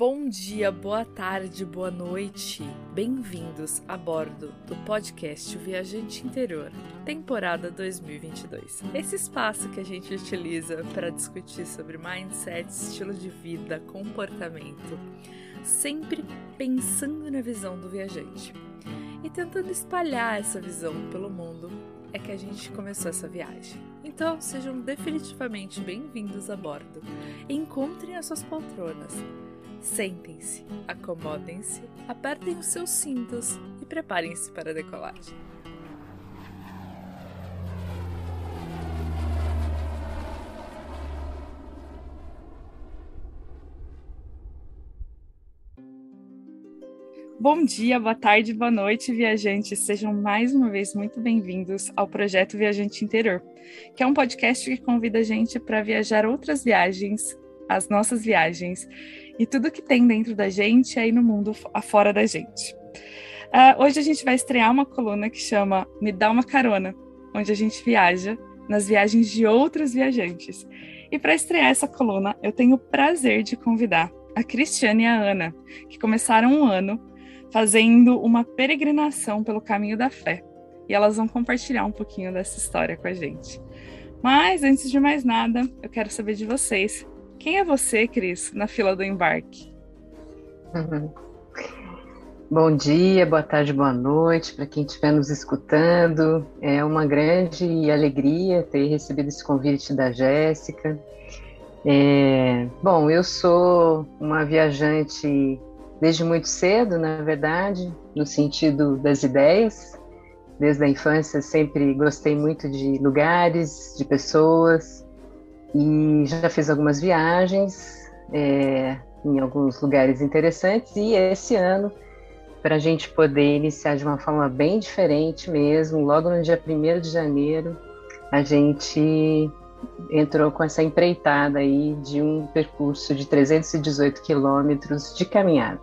Bom dia, boa tarde, boa noite. Bem-vindos a bordo do podcast Viajante Interior, temporada 2022. Esse espaço que a gente utiliza para discutir sobre mindset, estilo de vida, comportamento, sempre pensando na visão do viajante e tentando espalhar essa visão pelo mundo é que a gente começou essa viagem. Então, sejam definitivamente bem-vindos a bordo. Encontrem as suas poltronas Sentem-se, acomodem-se, apertem os seus cintos e preparem-se para a decolagem. Bom dia, boa tarde, boa noite, viajantes. Sejam mais uma vez muito bem-vindos ao projeto Viajante Interior, que é um podcast que convida a gente para viajar outras viagens, as nossas viagens, e tudo que tem dentro da gente aí no mundo afora da gente. Uh, hoje a gente vai estrear uma coluna que chama Me Dá uma Carona, onde a gente viaja nas viagens de outros viajantes. E para estrear essa coluna, eu tenho o prazer de convidar a Cristiane e a Ana, que começaram um ano fazendo uma peregrinação pelo caminho da fé. E elas vão compartilhar um pouquinho dessa história com a gente. Mas antes de mais nada, eu quero saber de vocês quem é você, Cris, na fila do embarque? Uhum. Bom dia, boa tarde, boa noite para quem estiver nos escutando. É uma grande alegria ter recebido esse convite da Jéssica. É, bom, eu sou uma viajante desde muito cedo, na verdade, no sentido das ideias. Desde a infância sempre gostei muito de lugares, de pessoas e já fiz algumas viagens é, em alguns lugares interessantes e esse ano para a gente poder iniciar de uma forma bem diferente mesmo, logo no dia 1 de janeiro, a gente entrou com essa empreitada aí de um percurso de 318 quilômetros de caminhada.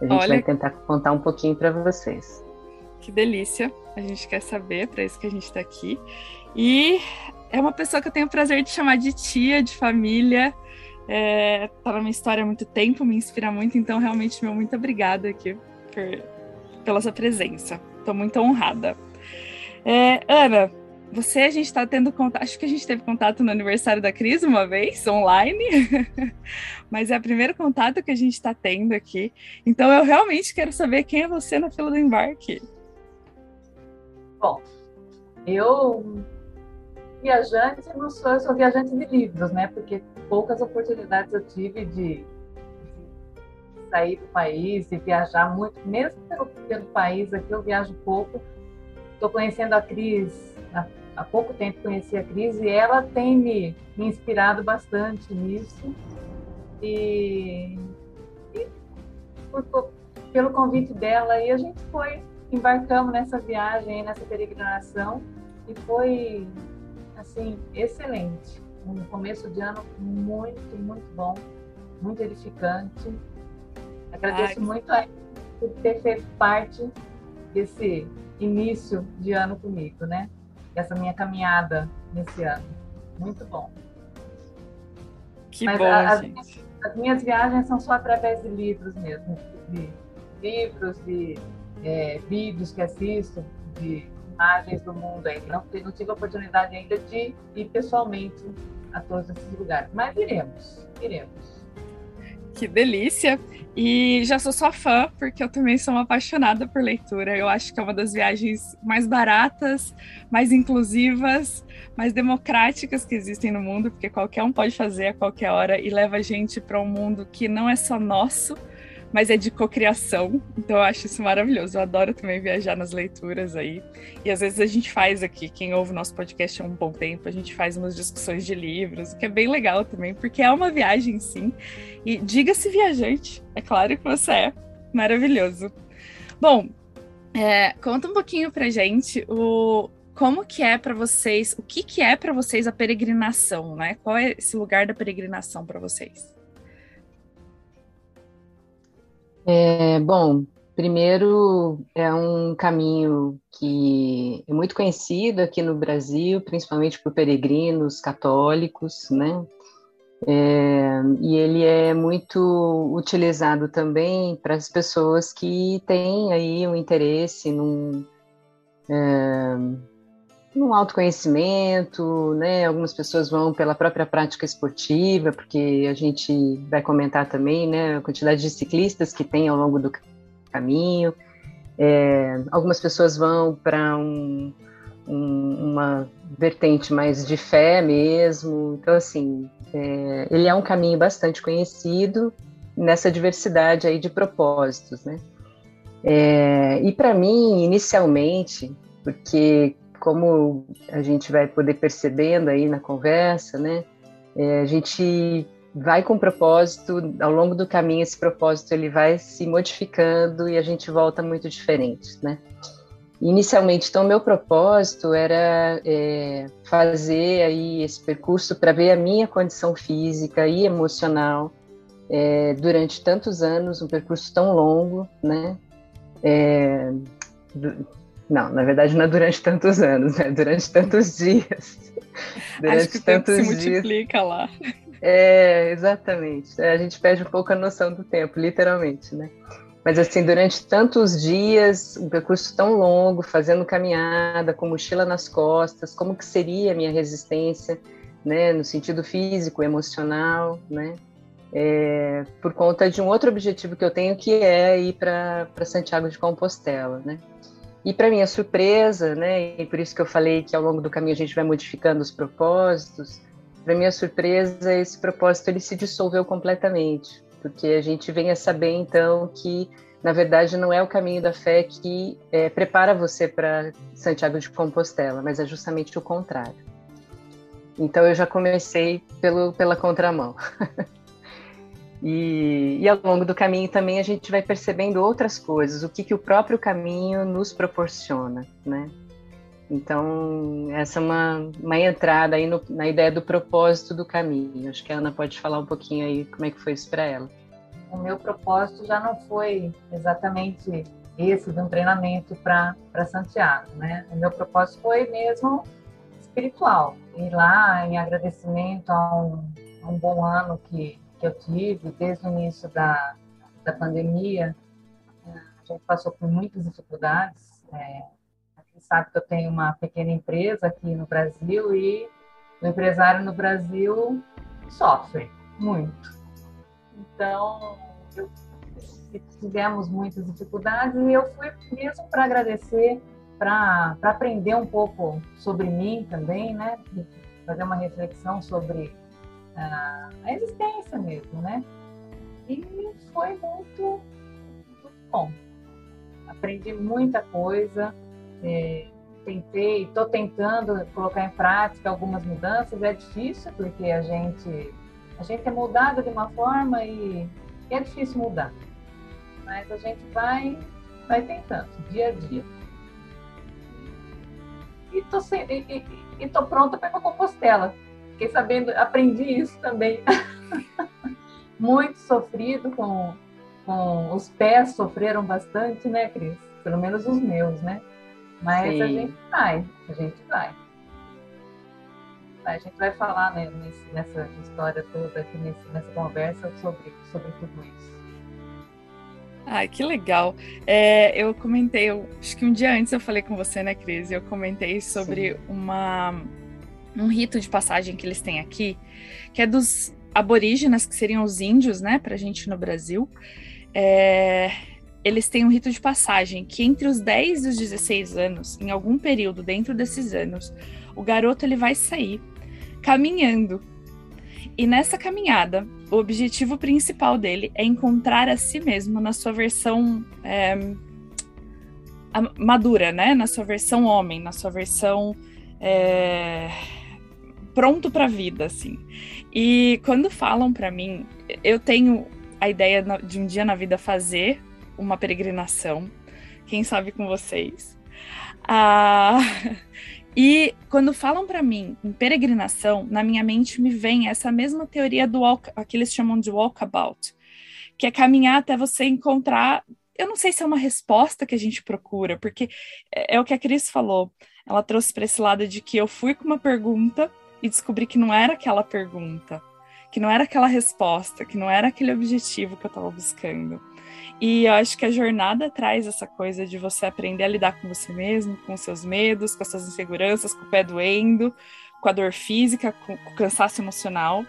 A gente Olha, vai tentar contar um pouquinho para vocês. Que delícia! A gente quer saber, para isso que a gente está aqui. E é uma pessoa que eu tenho o prazer de chamar de tia, de família. É, tá na minha história há muito tempo, me inspira muito, então realmente meu muito obrigada aqui por, pela sua presença. Estou muito honrada. É, Ana, você, a gente está tendo contato, acho que a gente teve contato no aniversário da Cris uma vez, online, mas é o primeiro contato que a gente está tendo aqui. Então eu realmente quero saber quem é você na fila do embarque. Bom, eu viajante, não sou, eu sou viajante de livros, né? Porque poucas oportunidades eu tive de, sair do país e viajar muito, mesmo pelo, pelo país aqui eu viajo pouco. Estou conhecendo a Cris, há, há, pouco tempo conheci a Cris e ela tem me, me inspirado bastante nisso. E, e por, pelo convite dela, e a gente foi, embarcamos nessa viagem, nessa peregrinação, e foi assim, excelente. Um começo de ano muito, muito bom, muito edificante. Agradeço Ai. muito a por ter feito parte desse início de ano comigo, né? Essa minha caminhada nesse ano. Muito bom. Que Mas bom, a, gente. As, as minhas viagens são só através de livros mesmo, de livros, de é, vídeos que assisto, de imagens do mundo ainda. Não, não tive a oportunidade ainda de ir pessoalmente a todos esses lugares, mas iremos, iremos. Que delícia! E já sou sua fã, porque eu também sou uma apaixonada por leitura. Eu acho que é uma das viagens mais baratas, mais inclusivas, mais democráticas que existem no mundo, porque qualquer um pode fazer a qualquer hora e leva a gente para um mundo que não é só nosso, mas é de cocriação. Então eu acho isso maravilhoso. Eu adoro também viajar nas leituras aí. E às vezes a gente faz aqui, quem ouve o nosso podcast há um bom tempo, a gente faz umas discussões de livros, que é bem legal também, porque é uma viagem sim. E diga-se viajante, é claro que você é. Maravilhoso. Bom, é, conta um pouquinho pra gente o como que é para vocês, o que que é para vocês a peregrinação, né? Qual é esse lugar da peregrinação para vocês? É, bom, primeiro é um caminho que é muito conhecido aqui no Brasil, principalmente por peregrinos católicos, né? É, e ele é muito utilizado também para as pessoas que têm aí um interesse num, é, num autoconhecimento, né? Algumas pessoas vão pela própria prática esportiva, porque a gente vai comentar também, né? A quantidade de ciclistas que tem ao longo do caminho. É, algumas pessoas vão para um, um, uma vertente mais de fé mesmo. Então, assim, é, ele é um caminho bastante conhecido nessa diversidade aí de propósitos, né? É, e para mim, inicialmente, porque como a gente vai poder percebendo aí na conversa, né? É, a gente vai com propósito, ao longo do caminho esse propósito ele vai se modificando e a gente volta muito diferente, né? Inicialmente, então, meu propósito era é, fazer aí esse percurso para ver a minha condição física e emocional é, durante tantos anos, um percurso tão longo, né? É, não, na verdade não é durante tantos anos, né? Durante tantos dias. Durante Acho que o tantos tempo se multiplica lá. É, exatamente. É, a gente perde um pouco a noção do tempo, literalmente, né? Mas assim, durante tantos dias, um percurso tão longo, fazendo caminhada, com mochila nas costas, como que seria a minha resistência, né, no sentido físico, emocional, né? É, por conta de um outro objetivo que eu tenho, que é ir para Santiago de Compostela, né? E para minha surpresa, né, e por isso que eu falei que ao longo do caminho a gente vai modificando os propósitos, para minha surpresa esse propósito ele se dissolveu completamente, porque a gente vem a saber então que na verdade não é o caminho da fé que é, prepara você para Santiago de Compostela, mas é justamente o contrário. Então eu já comecei pelo, pela contramão. E, e, ao longo do caminho também a gente vai percebendo outras coisas, o que, que o próprio caminho nos proporciona, né? Então, essa é uma, uma entrada aí no, na ideia do propósito do caminho. Acho que a Ana pode falar um pouquinho aí como é que foi isso para ela. O meu propósito já não foi exatamente esse de um treinamento para Santiago, né? O meu propósito foi mesmo espiritual, ir lá em agradecimento a um, a um bom ano que que eu tive desde o início da, da pandemia, a gente passou por muitas dificuldades. É, aqui sabe que eu tenho uma pequena empresa aqui no Brasil e o empresário no Brasil sofre muito. Então, eu, tivemos muitas dificuldades e eu fui mesmo para agradecer, para aprender um pouco sobre mim também, né? Fazer uma reflexão sobre a, existência mesmo, né? E foi muito, muito bom. Aprendi muita coisa, é, tentei, estou tentando colocar em prática algumas mudanças. É difícil porque a gente a gente é moldado de uma forma e, é difícil mudar. Mas a gente vai vai tentando dia a dia. E e, e, e tô pronta para a Compostela fiquei sabendo, aprendi isso também. Muito sofrido com, com os pés, sofreram bastante, né, Cris? Pelo menos os meus, né? Mas Sim. a gente vai, a gente vai. A gente vai falar né, nessa história toda aqui, nessa conversa sobre, sobre tudo isso. Ai, que legal. É, eu comentei, eu, acho que um dia antes eu falei com você, né, Cris? Eu comentei sobre Sim. uma um rito de passagem que eles têm aqui, que é dos aborígenas, que seriam os índios, né, pra gente no Brasil. É, eles têm um rito de passagem que entre os 10 e os 16 anos, em algum período dentro desses anos, o garoto ele vai sair caminhando. E nessa caminhada, o objetivo principal dele é encontrar a si mesmo na sua versão é, madura, né? Na sua versão homem, na sua versão é, pronto para a vida, assim. E quando falam para mim, eu tenho a ideia de um dia na vida fazer uma peregrinação, quem sabe com vocês. Ah, e quando falam para mim em peregrinação, na minha mente me vem essa mesma teoria do walk, que eles chamam de walkabout, que é caminhar até você encontrar. Eu não sei se é uma resposta que a gente procura, porque é, é o que a Cris falou. Ela trouxe para esse lado de que eu fui com uma pergunta e descobri que não era aquela pergunta, que não era aquela resposta, que não era aquele objetivo que eu estava buscando. E eu acho que a jornada traz essa coisa de você aprender a lidar com você mesmo, com seus medos, com as suas inseguranças, com o pé doendo, com a dor física, com, o cansaço emocional.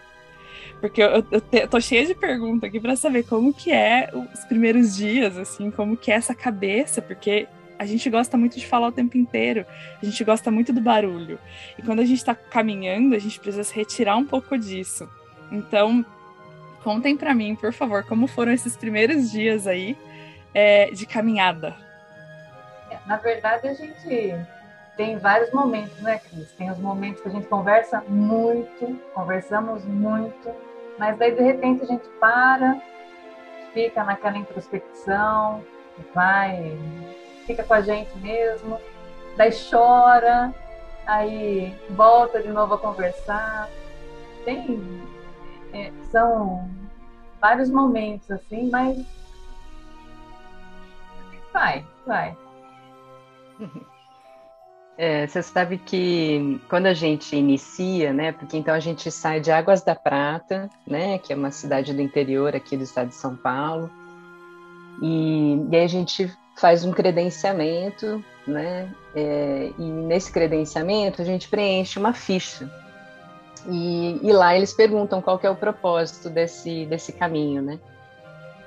Porque eu, eu, eu tô cheia de perguntas aqui para saber como que é os primeiros dias, assim, como que é essa cabeça, porque a gente gosta muito de falar o tempo inteiro, a gente gosta muito do barulho. E quando a gente está caminhando, a gente precisa se retirar um pouco disso. Então, Contem para mim, por favor, como foram esses primeiros dias aí é, de caminhada. Na verdade, a gente tem vários momentos, né, Cris? Tem os momentos que a gente conversa muito, conversamos muito, mas daí de repente a gente para, fica naquela introspecção, vai, fica com a gente mesmo, daí chora, aí volta de novo a conversar. Tem é, são vários momentos assim, mas vai, vai. É, você sabe que quando a gente inicia, né, porque então a gente sai de Águas da Prata, né, que é uma cidade do interior aqui do estado de São Paulo, e, e aí a gente faz um credenciamento, né, é, e nesse credenciamento a gente preenche uma ficha, e, e, lá eles perguntam qual é o propósito desse, desse caminho, né?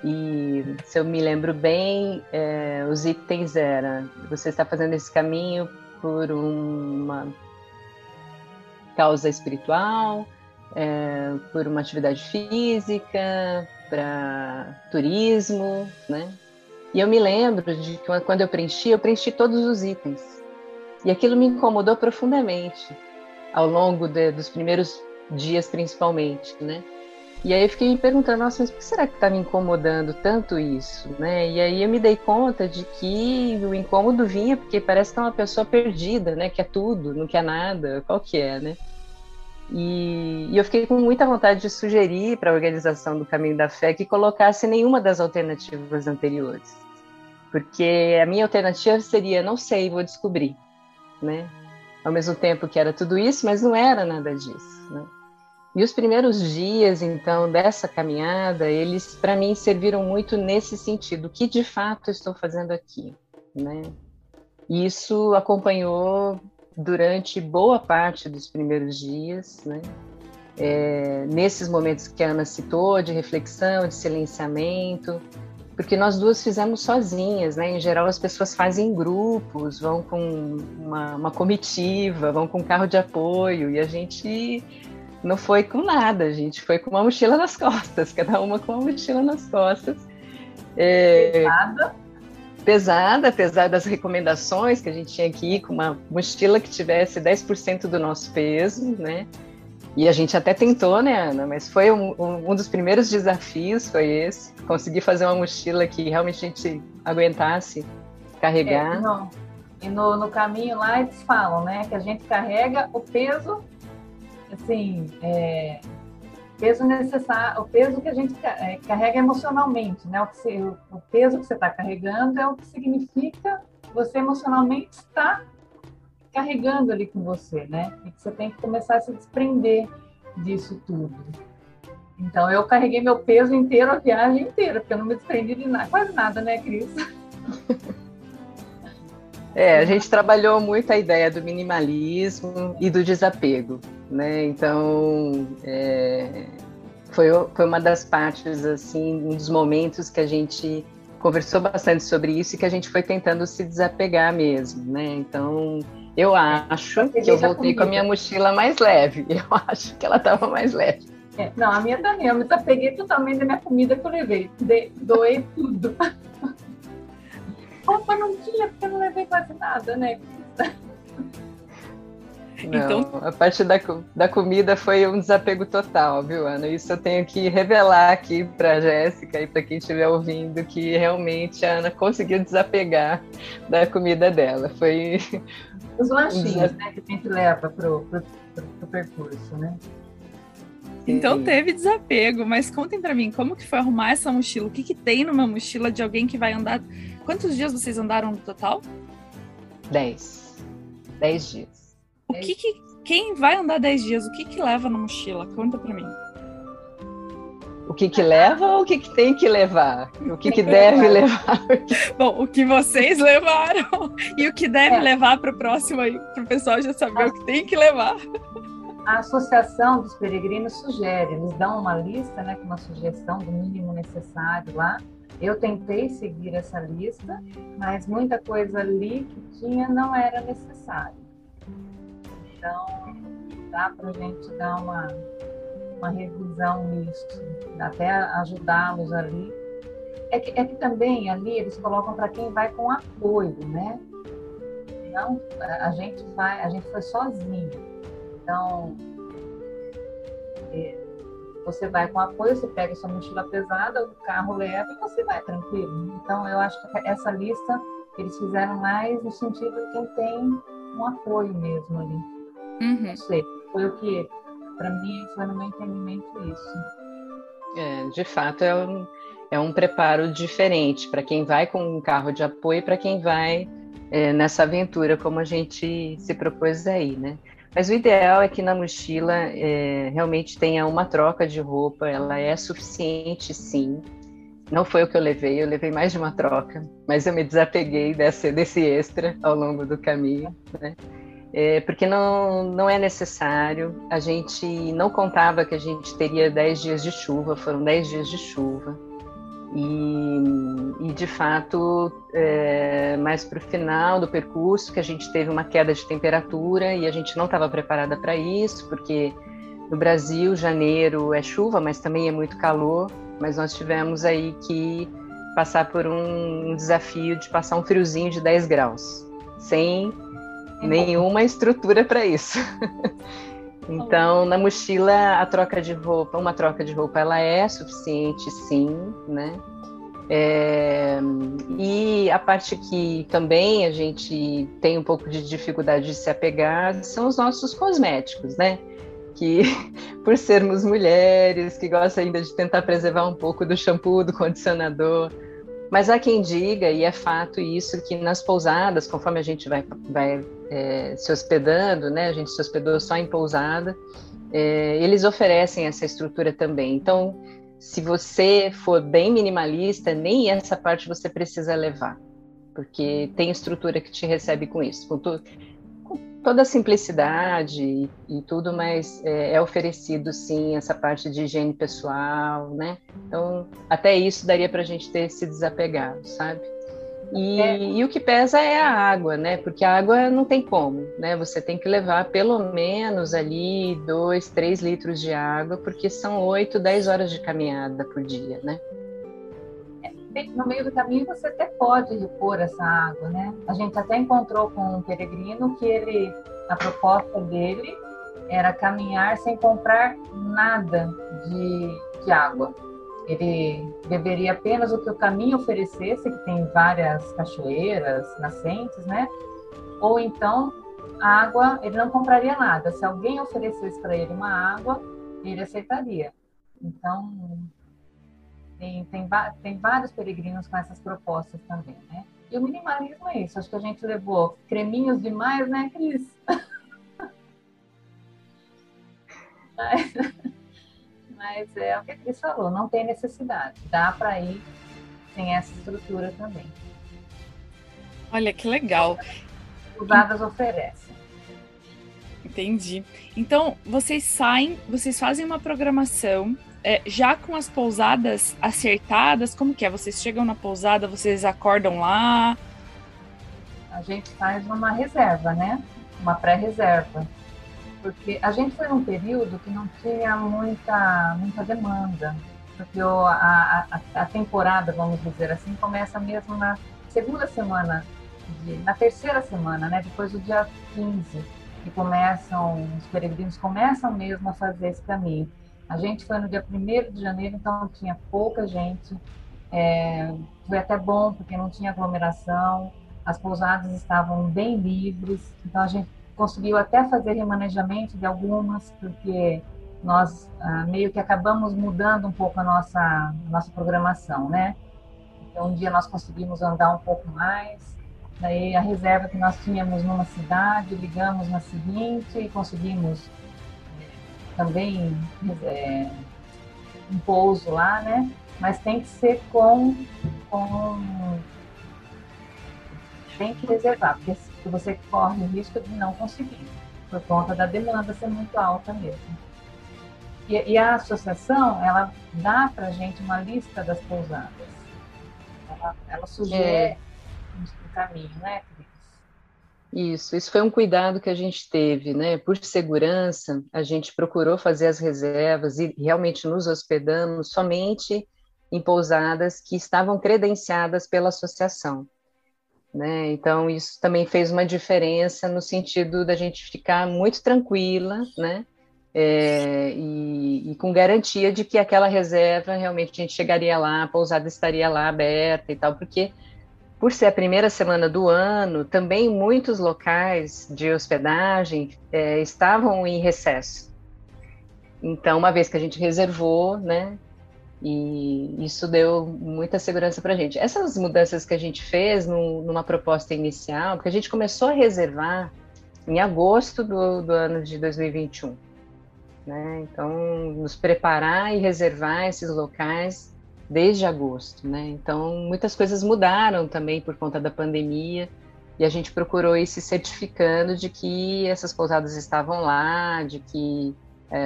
E se eu me lembro bem, é, os itens eram: você está fazendo esse caminho por uma causa espiritual, é, por uma atividade física, para turismo, né? E eu me lembro de que quando eu preenchi, eu preenchi todos os itens. E aquilo me incomodou profundamente ao longo de, dos primeiros dias, principalmente, né? E aí eu fiquei me perguntando, nossa, mas por que será que está me incomodando tanto isso, né? E aí eu me dei conta de que o incômodo vinha porque parece que é uma pessoa perdida, né? Que é tudo, não quer nada, qual que é, né? E, e eu fiquei com muita vontade de sugerir para a organização do Caminho da Fé que colocasse nenhuma das alternativas anteriores, porque a minha alternativa seria, não sei, vou descobrir, né? ao mesmo tempo que era tudo isso, mas não era nada disso. Né? E os primeiros dias, então, dessa caminhada, eles, para mim, serviram muito nesse sentido: o que de fato estou fazendo aqui? Né? E isso acompanhou durante boa parte dos primeiros dias, né? É, nesses momentos que a Ana citou, de reflexão, de silenciamento, porque nós duas fizemos sozinhas, né? Em geral, as pessoas fazem grupos, vão com uma, uma comitiva, vão com um carro de apoio, e a gente não foi com nada, a gente foi com uma mochila nas costas, cada uma com uma mochila nas costas. É. Pesada, apesar das recomendações que a gente tinha ir com uma mochila que tivesse 10% do nosso peso, né? E a gente até tentou, né, Ana? Mas foi um, um, um, dos primeiros desafios, foi esse. Conseguir fazer uma mochila que realmente a gente aguentasse carregar. É, não. E no, no caminho lá eles falam, né, que a gente carrega o peso, assim, é, peso necessário, o peso que a gente é, carrega emocionalmente, né? O, que o, peso que você está carregando é o que significa você emocionalmente estar carregando ali com você, né? E que você tem que começar a se desprender disso tudo. Então eu carreguei meu peso inteiro a viagem inteira, porque eu não me desprendi de nada, quase nada, né, Cris? É, a gente trabalhou muito a ideia do minimalismo e do desapego, né? Então, é, foi, foi uma das partes, assim, um dos momentos que a gente conversou bastante sobre isso e que a gente foi tentando se desapegar mesmo, né? Então, eu acho que eu voltei com a minha mochila mais leve. Eu acho que ela estava mais leve. É, não, a minha também. Eu me desapeguei totalmente da minha comida que eu levei. De, doei tudo. Roupa não tinha, porque eu não levei quase nada, né? Não, então... a parte da, da comida foi um desapego total, viu, Ana? Isso eu tenho que revelar aqui para a Jéssica e para quem estiver ouvindo que realmente a Ana conseguiu desapegar da comida dela. Foi os lanchinhos, né, que a gente leva pro, pro, pro, pro percurso, né? Então teve desapego, mas contem para mim como que foi arrumar essa mochila? O que que tem numa mochila de alguém que vai andar? Quantos dias vocês andaram no total? Dez. Dez dias. O que que quem vai andar dez dias? O que que leva na mochila? Conta para mim. O que que leva ou o que que tem que levar? O que que deve levar? Bom, o que vocês levaram e o que deve é. levar para o próximo aí, para o pessoal já saber o que tem que levar a Associação dos Peregrinos sugere, eles dão uma lista, né, com uma sugestão do mínimo necessário lá. Eu tentei seguir essa lista, mas muita coisa ali que tinha não era necessário. Então, dá para a gente dar uma, uma revisão nisso, até ajudá-los ali. É que, é que também ali eles colocam para quem vai com apoio, né? Não, a gente vai, a gente foi sozinho. Então, é, você vai com apoio, você pega sua mochila pesada, o carro leva e você vai tranquilo. Então, eu acho que essa lista eles fizeram mais no sentido de quem tem um apoio mesmo ali. Uhum. Não sei, foi o que, para mim, foi no meu entendimento isso. É, de fato, é um, é um preparo diferente para quem vai com um carro de apoio e para quem vai é, nessa aventura, como a gente se propôs aí, né? Mas o ideal é que na mochila é, realmente tenha uma troca de roupa, ela é suficiente sim. Não foi o que eu levei, eu levei mais de uma troca, mas eu me desapeguei desse, desse extra ao longo do caminho, né? É, porque não, não é necessário. A gente não contava que a gente teria 10 dias de chuva, foram 10 dias de chuva. E, e de fato, é, mais para o final do percurso, que a gente teve uma queda de temperatura e a gente não estava preparada para isso, porque no Brasil, janeiro é chuva, mas também é muito calor. Mas nós tivemos aí que passar por um, desafio de passar um friozinho de 10 graus, sem é nenhuma estrutura para isso. Então, na mochila, a troca de roupa, uma troca de roupa, ela é suficiente, sim, né? É, e a parte que também a gente tem um pouco de dificuldade de se apegar são os nossos cosméticos, né? Que, por sermos mulheres, que gostam ainda de tentar preservar um pouco do shampoo, do condicionador, mas há quem diga, e é fato isso, que nas pousadas, conforme a gente vai, vai é, se hospedando, né, a gente se hospedou só em pousada, é, eles oferecem essa estrutura também. Então, se você for bem minimalista, nem essa parte você precisa levar, porque tem estrutura que te recebe com isso. Com, tu, toda a simplicidade e, e tudo, mas é, é, oferecido sim essa parte de higiene pessoal, né? Então, até isso daria para a gente ter se desapegado, sabe? E, é. e, o que pesa é a água, né? Porque a água não tem como, né? Você tem que levar pelo menos ali dois, três litros de água, porque são oito, dez horas de caminhada por dia, né? No meio do caminho você até pode repor essa água, né? A gente até encontrou com um peregrino que ele, a proposta dele era caminhar sem comprar nada de, de água. Ele beberia apenas o que o caminho oferecesse, que tem várias cachoeiras, nascentes, né? Ou então a água, ele não compraria nada. Se alguém oferecesse para ele uma água, ele aceitaria. Então, tem, tem, tem vários peregrinos com essas propostas também, né? E o minimalismo é isso. Acho que a gente levou creminhos demais, né, Cris? mas, mas é o que a Cris falou, não tem necessidade. Dá para ir sem essa estrutura também. Olha que legal. Usadas oferecem. Entendi. Então, vocês saem, vocês fazem uma programação é, já com as pousadas acertadas, como que é? Vocês chegam na pousada, vocês acordam lá? A gente faz uma reserva, né? Uma pré-reserva. porque a gente foi num período que não tinha muita, muita demanda, porque a, a, a temporada, vamos dizer assim, começa mesmo na segunda semana, de, na terceira semana, né, depois do dia 15, que começam, os peregrinos começam mesmo a fazer esse caminho. A gente foi no dia 1 de janeiro, então tinha pouca gente, é, foi até bom, porque não tinha aglomeração, as pousadas estavam bem livres, então a gente conseguiu até fazer remanejamento de algumas, porque nós ah, meio que acabamos mudando um pouco a nossa, a nossa programação, né? Então, um dia nós conseguimos andar um pouco mais, daí a reserva que nós tínhamos numa cidade, ligamos na seguinte e conseguimos também é, um pouso lá, né? Mas tem que ser com, com tem que reservar, porque você corre o risco de não conseguir, por conta da demanda ser muito alta mesmo. E, e a associação, ela dá para gente uma lista das pousadas. Ela, ela sugere é. um caminho, né, Cris? Isso, isso foi um cuidado que a gente teve, né? Por segurança, a gente procurou fazer as reservas e realmente nos hospedamos somente em pousadas que estavam credenciadas pela associação. Né? Então, isso também fez uma diferença no sentido da gente ficar muito tranquila, né? É, e, e, com garantia de que aquela reserva realmente a gente chegaria lá, a pousada estaria lá aberta e tal, porque por ser a primeira semana do ano, também muitos locais de hospedagem é, estavam em recesso. Então, uma vez que a gente reservou, né, e isso deu muita segurança para a gente. Essas mudanças que a gente fez numa proposta inicial, porque a gente começou a reservar em agosto do, do ano de 2021. Né? Então, nos preparar e reservar esses locais desde agosto. Né? Então, muitas coisas mudaram também por conta da pandemia e a gente procurou ir se certificando de que essas pousadas estavam lá, de que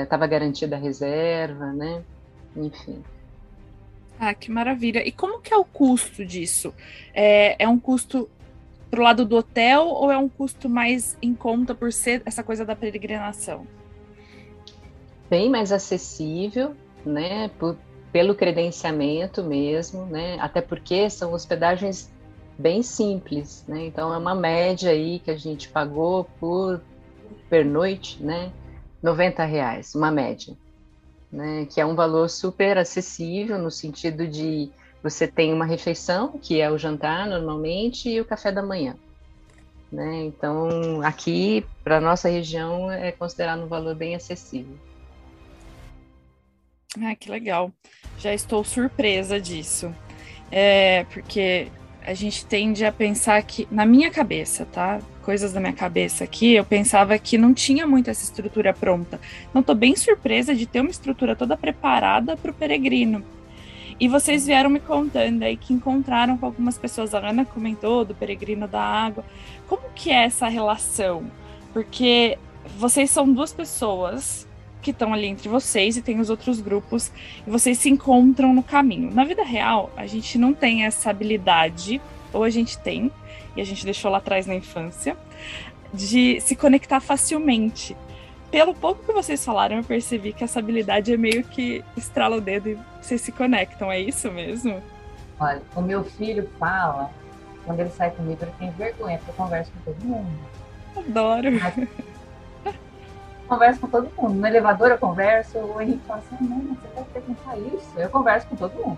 estava eh, garantida a reserva, né? Enfim. Ah, que maravilha. E como que é o custo disso? É, é um custo pro lado do hotel ou é um custo mais em conta por ser essa coisa da peregrinação? Bem mais acessível, né? Por, pelo credenciamento mesmo, né? Até porque são hospedagens bem simples, né? Então é uma média aí que a gente pagou por pernoite, né? 90 reais, uma média né, que é um valor super acessível no sentido de você tem uma refeição, que é o jantar normalmente, e o café da manhã. Né? Então, aqui, para a nossa região, é considerado um valor bem acessível. Ah, que legal. Já estou surpresa disso. É, porque a gente tende a pensar que, na minha cabeça, tá? coisas da minha cabeça aqui, eu pensava que não tinha muito essa estrutura pronta. Então, tô bem surpresa de ter uma estrutura toda preparada para o peregrino. E vocês vieram me contando aí que encontraram com algumas pessoas, a Ana comentou do peregrino da água. Como que é essa relação? Porque vocês são duas pessoas que estão ali entre vocês e tem os outros grupos e vocês se encontram no caminho. Na vida real, a gente não tem essa habilidade, ou a gente tem, e a gente deixou lá atrás na infância, de se conectar facilmente. Pelo pouco que vocês falaram, eu percebi que essa habilidade é meio que estrala o dedo e vocês se conectam, é isso mesmo? Olha, o meu filho fala, quando ele sai comigo, ele tem vergonha, porque eu converso com todo mundo. Adoro. Mas, converso com todo mundo. No elevador eu converso, o Henrique fala assim, não, você que pensar isso. Eu converso com todo mundo.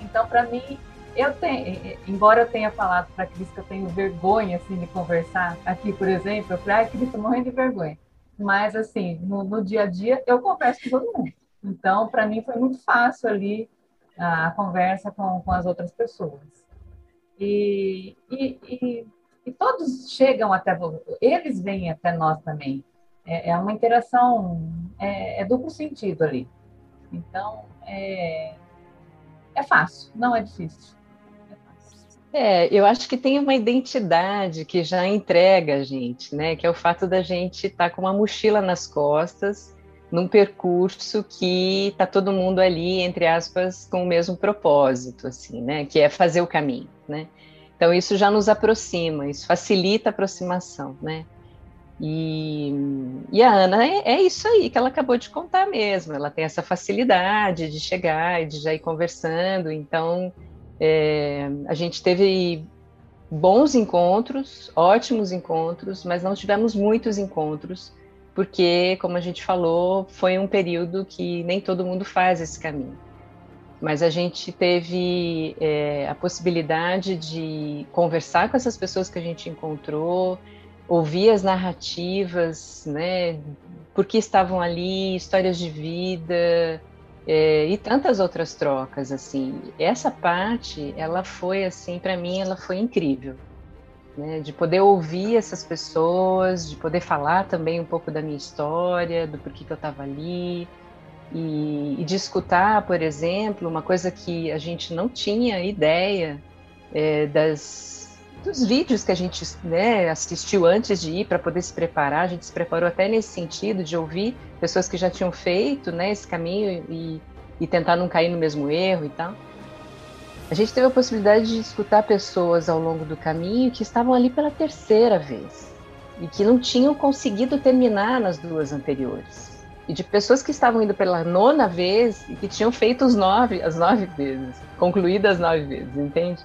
Então, para mim, eu tenho, embora eu tenha falado para a Cris que eu tenho vergonha assim de conversar aqui, por exemplo, eu falei, ai, Cris, estou morrendo de vergonha. Mas assim, no, no, dia a dia eu converso com todo mundo. Então, para mim foi muito fácil ali a conversa com, com as outras pessoas. E, e, e, e, todos chegam até eles vêm até nós também. É, é uma interação, é, é, duplo sentido ali. Então, é, é fácil, não é difícil. É, eu acho que tem uma identidade que já entrega a gente, né? Que é o fato da gente estar tá com uma mochila nas costas, num percurso que está todo mundo ali, entre aspas, com o mesmo propósito, assim, né? Que é fazer o caminho, né? Então isso já nos aproxima, isso facilita a aproximação, né? E, e a Ana é, é, isso aí que ela acabou de contar mesmo. Ela tem essa facilidade de chegar e de já ir conversando. Então, é, a gente teve bons encontros, ótimos encontros, mas não tivemos muitos encontros, porque, como a gente falou, foi um período que nem todo mundo faz esse caminho. Mas a gente teve é, a possibilidade de conversar com essas pessoas que a gente encontrou, ouvir as narrativas, né, por que estavam ali, histórias de vida é, e tantas outras trocas, assim. Essa parte, ela foi assim, para mim, ela foi incrível, né, de poder ouvir essas pessoas, de poder falar também um pouco da minha história, do porquê que eu estava ali. E, e de escutar, por exemplo, uma coisa que a gente não tinha ideia é, das dos vídeos que a gente né, assistiu antes de ir para poder se preparar, a gente se preparou até nesse sentido de ouvir pessoas que já tinham feito né, esse caminho e, e tentar não cair no mesmo erro e tal. A gente teve a possibilidade de escutar pessoas ao longo do caminho que estavam ali pela terceira vez e que não tinham conseguido terminar nas duas anteriores. E de pessoas que estavam indo pela nona vez e que tinham feito os nove, as nove vezes, concluídas as nove vezes, entende?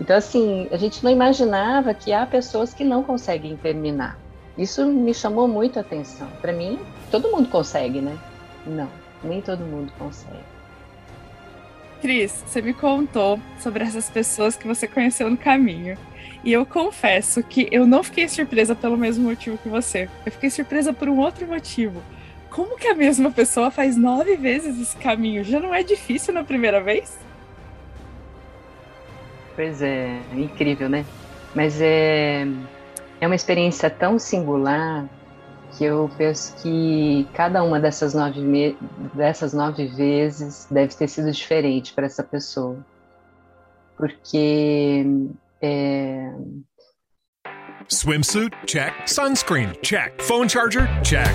Então, assim, a gente não imaginava que há pessoas que não conseguem terminar. Isso me chamou muito a atenção. Para mim, todo mundo consegue, né? Não, nem todo mundo consegue. Cris, você me contou sobre essas pessoas que você conheceu no caminho. E eu confesso que eu não fiquei surpresa pelo mesmo motivo que você. Eu fiquei surpresa por um outro motivo. Como que a mesma pessoa faz nove vezes esse caminho? Já não é difícil na primeira vez? Pois é, incrível, né? Mas é, é uma experiência tão singular que eu penso que cada uma dessas nove, me, dessas nove vezes deve ter sido diferente para essa pessoa. Porque é... Swimsuit? Check. Sunscreen? Check. Phone charger? Check.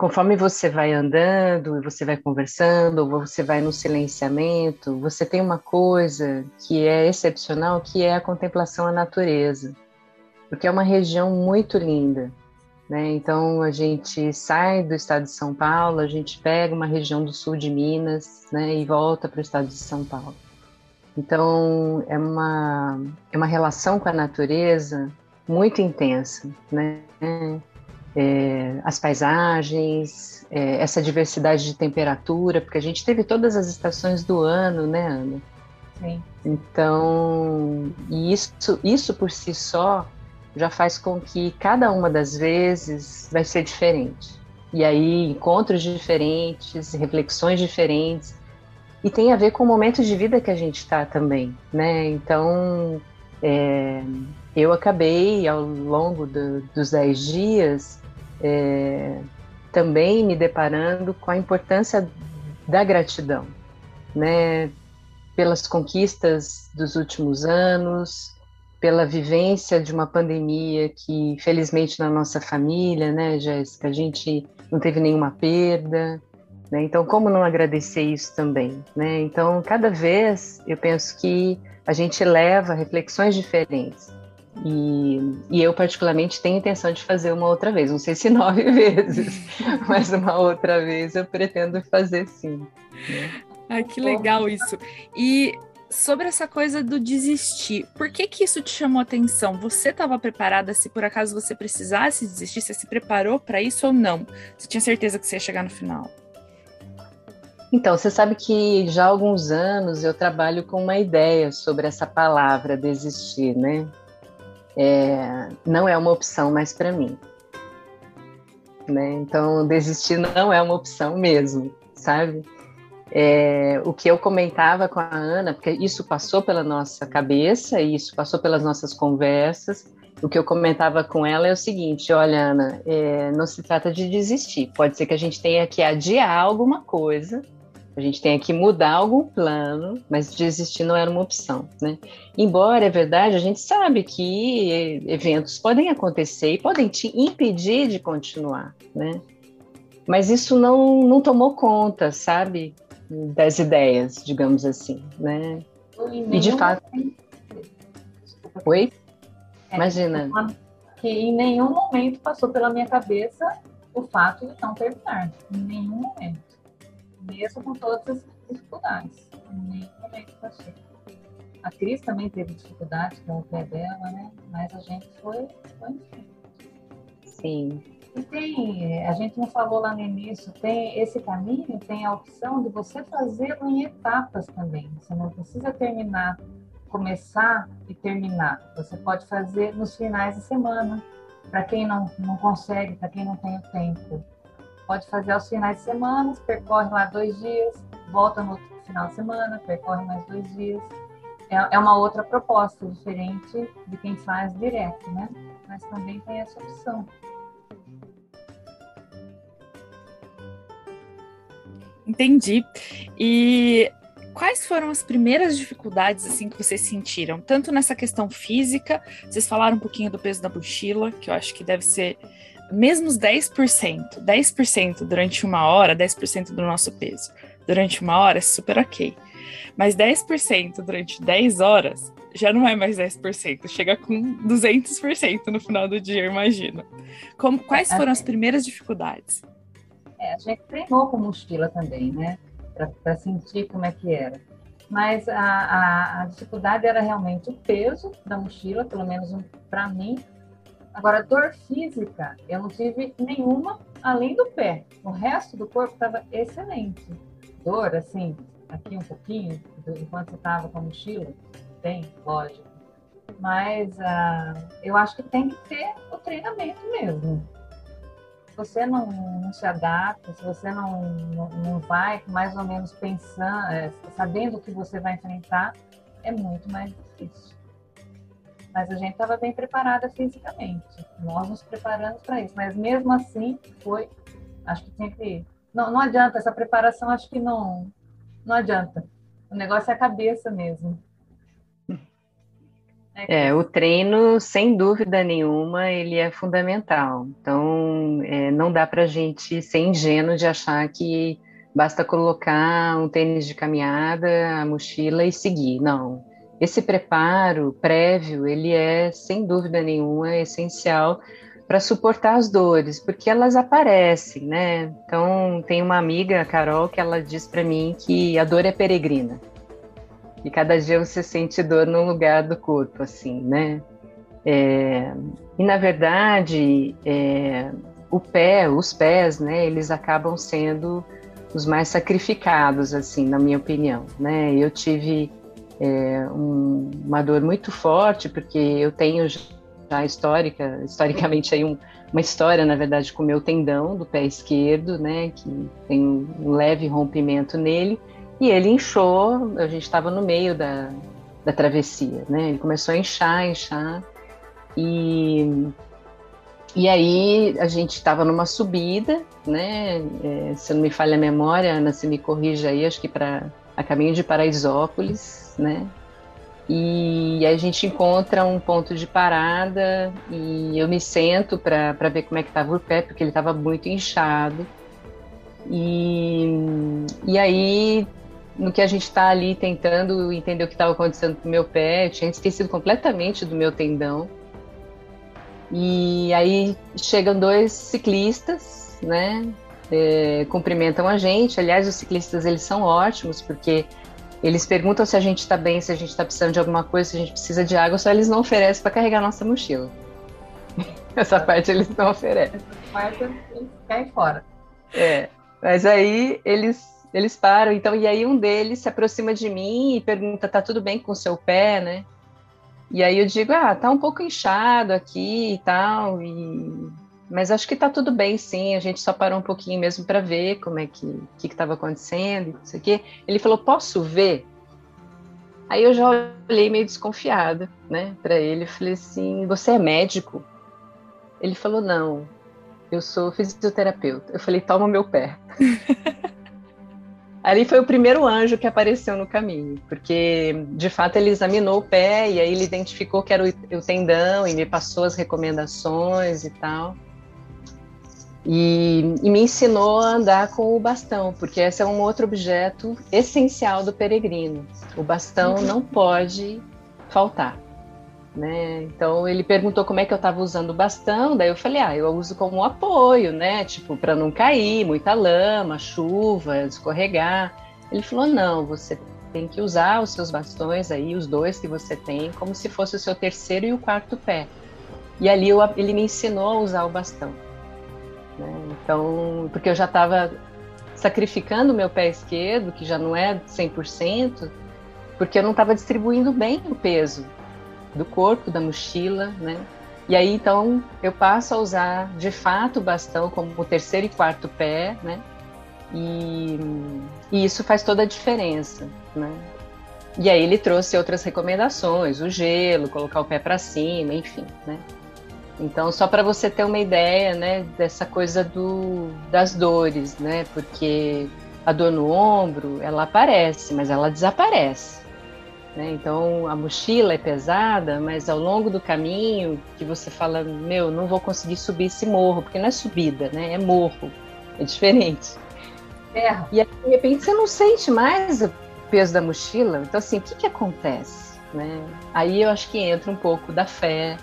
Conforme você vai andando e você vai conversando, ou você vai no silenciamento, você tem uma coisa que é excepcional, que é a contemplação à natureza, porque é uma região muito linda. Né? Então a gente sai do estado de São Paulo, a gente pega uma região do sul de Minas né, e volta para o estado de São Paulo. Então é uma, é uma relação com a natureza muito intensa, né? É, as paisagens, é, essa diversidade de temperatura, porque a gente teve todas as estações do ano, né, Ana? Sim. Então, isso, isso por si só já faz com que cada uma das vezes vai ser diferente. E aí, encontros diferentes, reflexões diferentes, e tem a ver com o momento de vida que a gente está também, né? Então, é, eu acabei, ao longo do, dos dez dias, é, também me deparando com a importância da gratidão, né? Pelas conquistas dos últimos anos, pela vivência de uma pandemia que, felizmente, na nossa família, né, Jéssica, a gente não teve nenhuma perda, né? Então, como não agradecer isso também, né? Então, cada vez eu penso que a gente leva reflexões diferentes e, e, eu, particularmente, tenho intenção de fazer uma outra vez. Não sei se nove vezes, mas uma outra vez eu pretendo fazer sim. Ai, que legal isso. E sobre essa coisa do desistir, por que que isso te chamou atenção? Você estava preparada se por acaso você precisasse desistir? Você se preparou para isso ou não? Você tinha certeza que você ia chegar no final? Então, você sabe que já há alguns anos eu trabalho com uma ideia sobre essa palavra desistir, né? É, não é uma opção mais para mim. Né? Então, desistir não é uma opção mesmo, sabe? É, o que eu comentava com a Ana, porque isso passou pela nossa cabeça, isso passou pelas nossas conversas. O que eu comentava com ela é o seguinte: olha, Ana, é, não se trata de desistir. Pode ser que a gente tenha que adiar alguma coisa, a gente tenha que mudar algum plano, mas desistir não era uma opção, né? Embora, é verdade, a gente sabe que eventos podem acontecer e podem te impedir de continuar, né? Mas isso não, não tomou conta, sabe? das ideias, digamos assim, né? E de fato. Oi? É, Imagina. Que em nenhum momento passou pela minha cabeça o fato de não terminar. Em nenhum momento. Mesmo com todas as dificuldades. Em nenhum momento passou. A Cris também teve dificuldades com o pé dela, né? Mas a gente foi, foi. Sim. E tem, a gente não falou lá no início, tem esse caminho, tem a opção de você fazê-lo em etapas também. Você não precisa terminar, começar e terminar. Você pode fazer nos finais de semana, para quem não, não consegue, para quem não tem o tempo. Pode fazer aos finais de semana, percorre lá dois dias, volta no outro final de semana, percorre mais dois dias. É, é uma outra proposta diferente de quem faz direto, né? Mas também tem essa opção. Entendi. E quais foram as primeiras dificuldades assim que vocês sentiram? Tanto nessa questão física, vocês falaram um pouquinho do peso da mochila, que eu acho que deve ser mesmo os 10%, 10% durante uma hora, 10% do nosso peso. Durante uma hora é super ok. Mas 10% durante 10 horas já não é mais 10%, chega com 200% no final do dia, imagina. Como, quais foram as primeiras dificuldades? É, a gente treinou com mochila também, né? Para sentir como é que era. Mas a, a, a, dificuldade era realmente o peso da mochila, pelo menos para mim. Agora, dor física, eu não tive nenhuma além do pé. O resto do corpo estava excelente. Dor, assim, aqui um pouquinho, enquanto você estava com a mochila, tem, lógico. Mas uh, eu acho que tem que ter o treinamento mesmo você não, não, se adapta, se você não, não, não vai mais ou menos pensando, é, sabendo o que você vai enfrentar, é muito mais difícil. Mas a gente estava bem preparada fisicamente. Nós nos preparamos para isso. Mas mesmo assim, foi. Acho que tinha que. Não, não adianta, essa preparação acho que não, não adianta. O negócio é a cabeça mesmo. É, é, o treino, sem dúvida nenhuma, ele é fundamental. Então, é, não dá para a gente ser ingênuo de achar que basta colocar um tênis de caminhada, a mochila e seguir. Não. Esse preparo prévio, ele é, sem dúvida nenhuma, essencial para suportar as dores, porque elas aparecem, né? Então, tem uma amiga, Carol, que ela diz para mim que a dor é peregrina. E cada dia você sente dor num lugar do corpo, assim, né? É, e na verdade, é, o pé, os pés, né? Eles acabam sendo os mais sacrificados, assim, na minha opinião, né? Eu tive é, um, uma dor muito forte porque eu tenho já histórica, historicamente aí um, uma história, na verdade, com o meu tendão do pé esquerdo, né? Que tem um leve rompimento nele. E ele inchou, a gente estava no meio da, da travessia, né? Ele começou a inchar, inchar. E, e aí a gente estava numa subida, né? É, se não me falha a memória, Ana, se me corrija aí, acho que para a caminho de Paraisópolis, né? E a gente encontra um ponto de parada e eu me sento para ver como é que estava o pé, porque ele estava muito inchado. E, e aí no que a gente está ali tentando entender o que estava acontecendo com o meu pé, eu tinha esquecido completamente do meu tendão. E aí chegam dois ciclistas, né? É, cumprimentam a gente. Aliás, os ciclistas eles são ótimos porque eles perguntam se a gente está bem, se a gente está precisando de alguma coisa, se a gente precisa de água, só eles não oferecem para carregar nossa mochila. Essa parte eles não oferecem. Essa parte eles fora. É, mas aí eles Eles param, então, e aí um deles se aproxima de mim e pergunta: tá tudo bem com o seu pé, né? E aí eu digo: ah, tá um pouco inchado aqui e tal, e... mas acho que tá tudo bem sim. A gente só parou um pouquinho mesmo para ver como é que que estava acontecendo, isso aqui. Ele falou: posso ver? Aí eu já olhei meio desconfiada, né, para ele. Falei assim: você é médico? Ele falou: não, eu sou fisioterapeuta. Eu falei: toma meu pé. Ali foi o primeiro anjo que apareceu no caminho, porque de fato ele examinou o pé e aí ele identificou que era o tendão e me passou as recomendações e tal. E, e, me ensinou a andar com o bastão, porque esse é um outro objeto essencial do peregrino. O bastão uhum. não pode faltar. Né? Então ele perguntou como é que eu estava usando o bastão, daí eu falei, ah, eu uso como apoio, né? Tipo, para não cair, muita lama, chuva, escorregar. Ele falou, não, você tem que usar os seus bastões aí, os dois que você tem, como se fosse o seu terceiro e o quarto pé. E ali eu, ele me ensinou a usar o bastão. Né? Então, porque eu já estava sacrificando meu pé esquerdo, que já não é 100%, porque eu não estava distribuindo bem o peso do corpo, da mochila, né? E aí então eu passo a usar de fato o bastão como o terceiro e quarto pé, né? E, e isso faz toda a diferença, né? E aí ele trouxe outras recomendações, o gelo, colocar o pé para cima, enfim, né? Então só para você ter uma ideia, né, dessa coisa do das dores, né? Porque a dor no ombro, ela aparece, mas ela desaparece. Né? Então a mochila é pesada, mas ao longo do caminho que você fala, meu, não vou conseguir subir esse morro, porque não é subida, né? É morro, é diferente. É. E aí, de repente você não sente mais o peso da mochila. Então assim, o que que acontece? Né? Aí eu acho que entra um pouco da fé,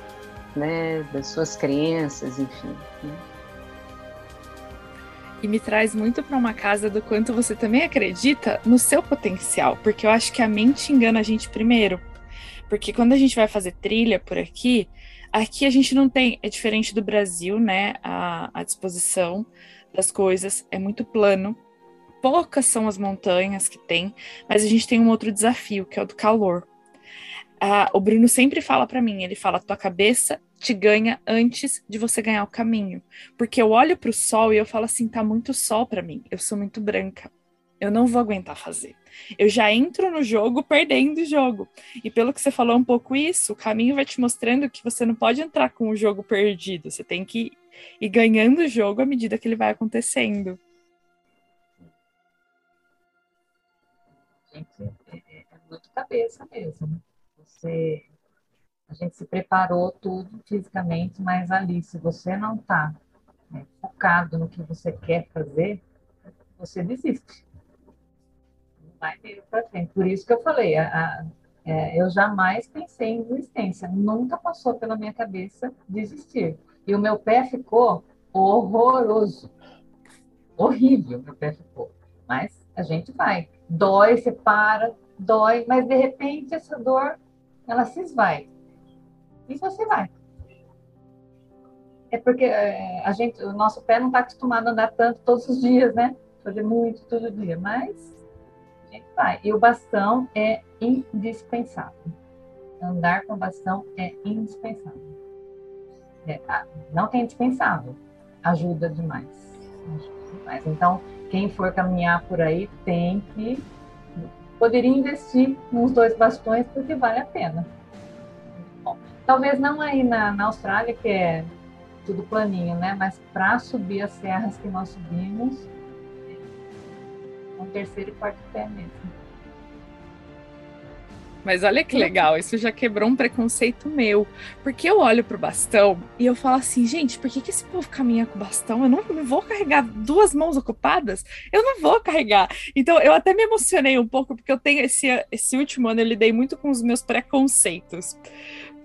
né? Das suas crenças, enfim. Né? e me traz muito para uma casa do quanto você também acredita no seu potencial, porque eu acho que a mente engana a gente primeiro. Porque quando a gente vai fazer trilha por aqui, aqui a gente não tem, é diferente do Brasil, né? A, a disposição das coisas é muito plano. Poucas são as montanhas que tem, mas a gente tem um outro desafio, que é o do calor. Ah, o Bruno sempre fala para mim, ele fala, tua cabeça te ganha antes de você ganhar o caminho. Porque eu olho para o sol e eu falo assim, tá muito sol para mim. Eu sou muito branca. Eu não vou aguentar fazer. Eu já entro no jogo perdendo o jogo. E pelo que você falou um pouco isso, o caminho vai te mostrando que você não pode entrar com o jogo perdido. Você tem que ir ganhando o jogo à medida que ele vai acontecendo. Gente, é, é muito cabeça mesmo. Você a gente se preparou tudo fisicamente, mas ali, se você não está né, focado no que você quer fazer, você desiste. Não vai vir para frente. Por isso que eu falei, a, a, é, eu jamais pensei em desistência. Nunca passou pela minha cabeça desistir. E o meu pé ficou horroroso. Horrível, meu pé ficou. Mas a gente vai. Dói, você para, dói, mas de repente essa dor, ela se esvai e você vai. É porque é, a gente, o nosso pé não está acostumado a andar tanto todos os dias, né? Fazer muito todo dia, mas a gente vai. E o bastão é indispensável. Andar com bastão é indispensável. É, não tem indispensável, ajuda demais. ajuda demais. Então, quem for caminhar por aí tem que poderia investir nos dois bastões porque vale a pena. Talvez não aí na, na Austrália, que é tudo planinho, né? Mas para subir as serras que nós subimos, um terceiro e quarto pé mesmo. Mas olha que legal, isso já quebrou um preconceito meu. Porque eu olho pro bastão e eu falo assim, gente, por que, que esse povo caminha com bastão? Eu não, não, vou carregar duas mãos ocupadas? Eu não vou carregar. Então eu até me emocionei um pouco, porque eu tenho esse, esse último ano, eu lidei muito com os meus preconceitos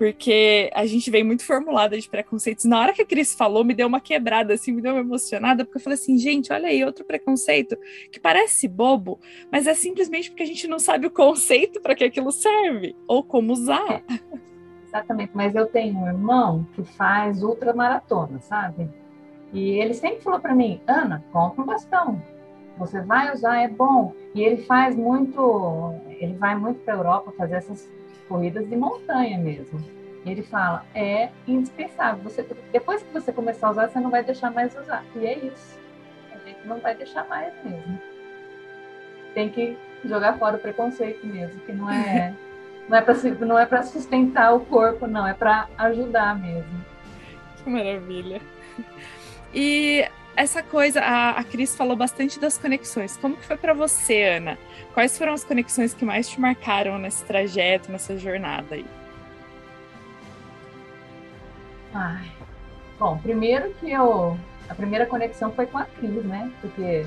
porque a gente vem muito formulada de preconceitos. Na hora que a Cris falou, me deu uma quebrada, assim, me deu uma emocionada, porque eu falei assim, gente, olha aí, outro preconceito que parece bobo, mas é simplesmente porque a gente não sabe o conceito para que aquilo serve, ou como usar. É, exatamente, mas eu tenho um irmão que faz ultramaratona, sabe? E ele sempre falou para mim, Ana, compra um bastão. você vai usar, é bom. E ele faz muito, ele vai muito para a Europa fazer essas corridas de montanha mesmo. E ele fala, é indispensável. Você, depois que você começar a usar, você não vai deixar mais usar. E é isso. A gente não vai deixar mais mesmo. Tem que jogar fora o preconceito mesmo, que não é não é para não é para sustentar o corpo, não, é para ajudar mesmo. Que maravilha. E essa coisa, a, a Cris falou bastante das conexões. Como que foi para você, Ana? Quais foram as conexões que mais te marcaram nesse trajeto, nessa jornada aí? Ai, bom, primeiro que eu, a primeira conexão foi com a Cris, né? Porque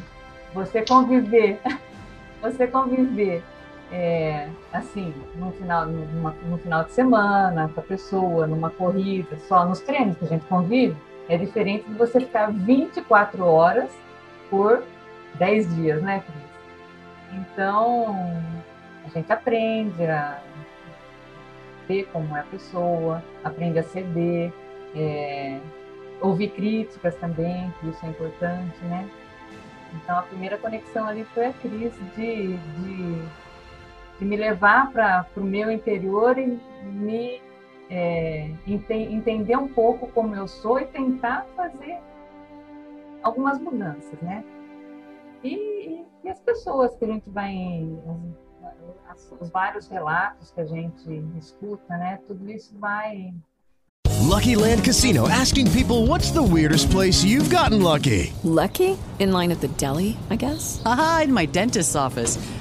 você conviver, você conviver é, assim, no final, numa, no final de semana, com a pessoa, numa corrida, só nos treinos que a gente convive, é diferente de você ficar 24 horas por 10 dias, né, Cris? Então, a gente aprende a ver como é a pessoa, aprende a ceder, é, ouvir críticas também, que isso é importante, né? Então, a primeira conexão ali foi a Cris de, de, de me levar para o meu interior e me é, ente, entender um pouco como eu sou e tentar fazer algumas mudanças, né? E, e as pessoas que a gente vai, as, os vários relatos que a gente escuta, né? Tudo isso vai Lucky Land Casino asking people what's the weirdest place you've gotten lucky? Lucky? In line at the deli, I guess? Aha, in my dentist's office.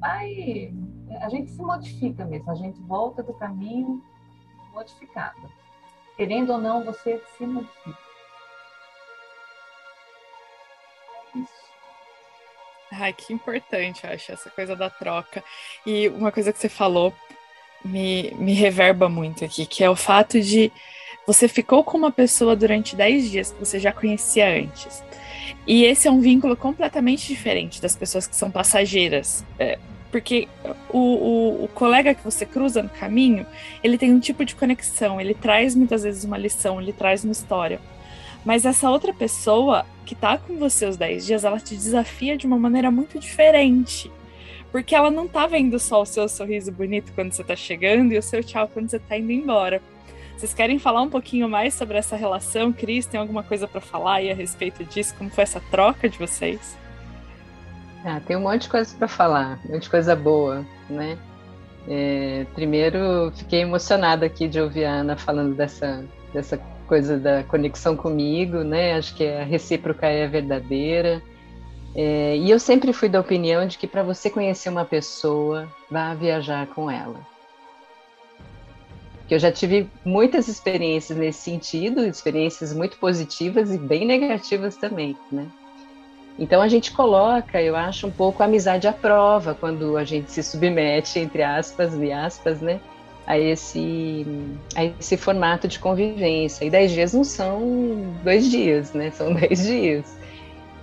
vai. A gente se modifica mesmo, a gente volta do caminho modificado. Querendo ou não, você se modifica. Isso. Ai, que importante, eu acho, essa coisa da troca. E uma coisa que você falou me, me reverba muito aqui, que é o fato de você ficou com uma pessoa durante 10 dias que você já conhecia antes. E esse é um vínculo completamente diferente das pessoas que são passageiras. É, porque o, o, o, colega que você cruza no caminho, ele tem um tipo de conexão, ele traz muitas vezes uma lição, ele traz uma história. Mas essa outra pessoa que tá com você os 10 dias, ela te desafia de uma maneira muito diferente. Porque ela não tá vendo só o seu sorriso bonito quando você tá chegando e o seu tchau quando você tá indo embora. Vocês querem falar um pouquinho mais sobre essa relação, Cris? Tem alguma coisa para falar aí a respeito disso? Como foi essa troca de vocês? Ah, tem um monte de coisa para falar, um monte de coisa boa, né? É, primeiro, fiquei emocionada aqui de ouvir a Ana falando dessa, dessa coisa da conexão comigo, né? Acho que a recíproca é verdadeira. É, e eu sempre fui da opinião de que para você conhecer uma pessoa, vá viajar com ela. Que eu já tive muitas experiências nesse sentido, experiências muito positivas e bem negativas também, né? Então a gente coloca, eu acho, um pouco a amizade à prova quando a gente se submete, entre aspas e aspas, né, a esse, a esse formato de convivência. E dez dias não são dois dias, né, são dez dias.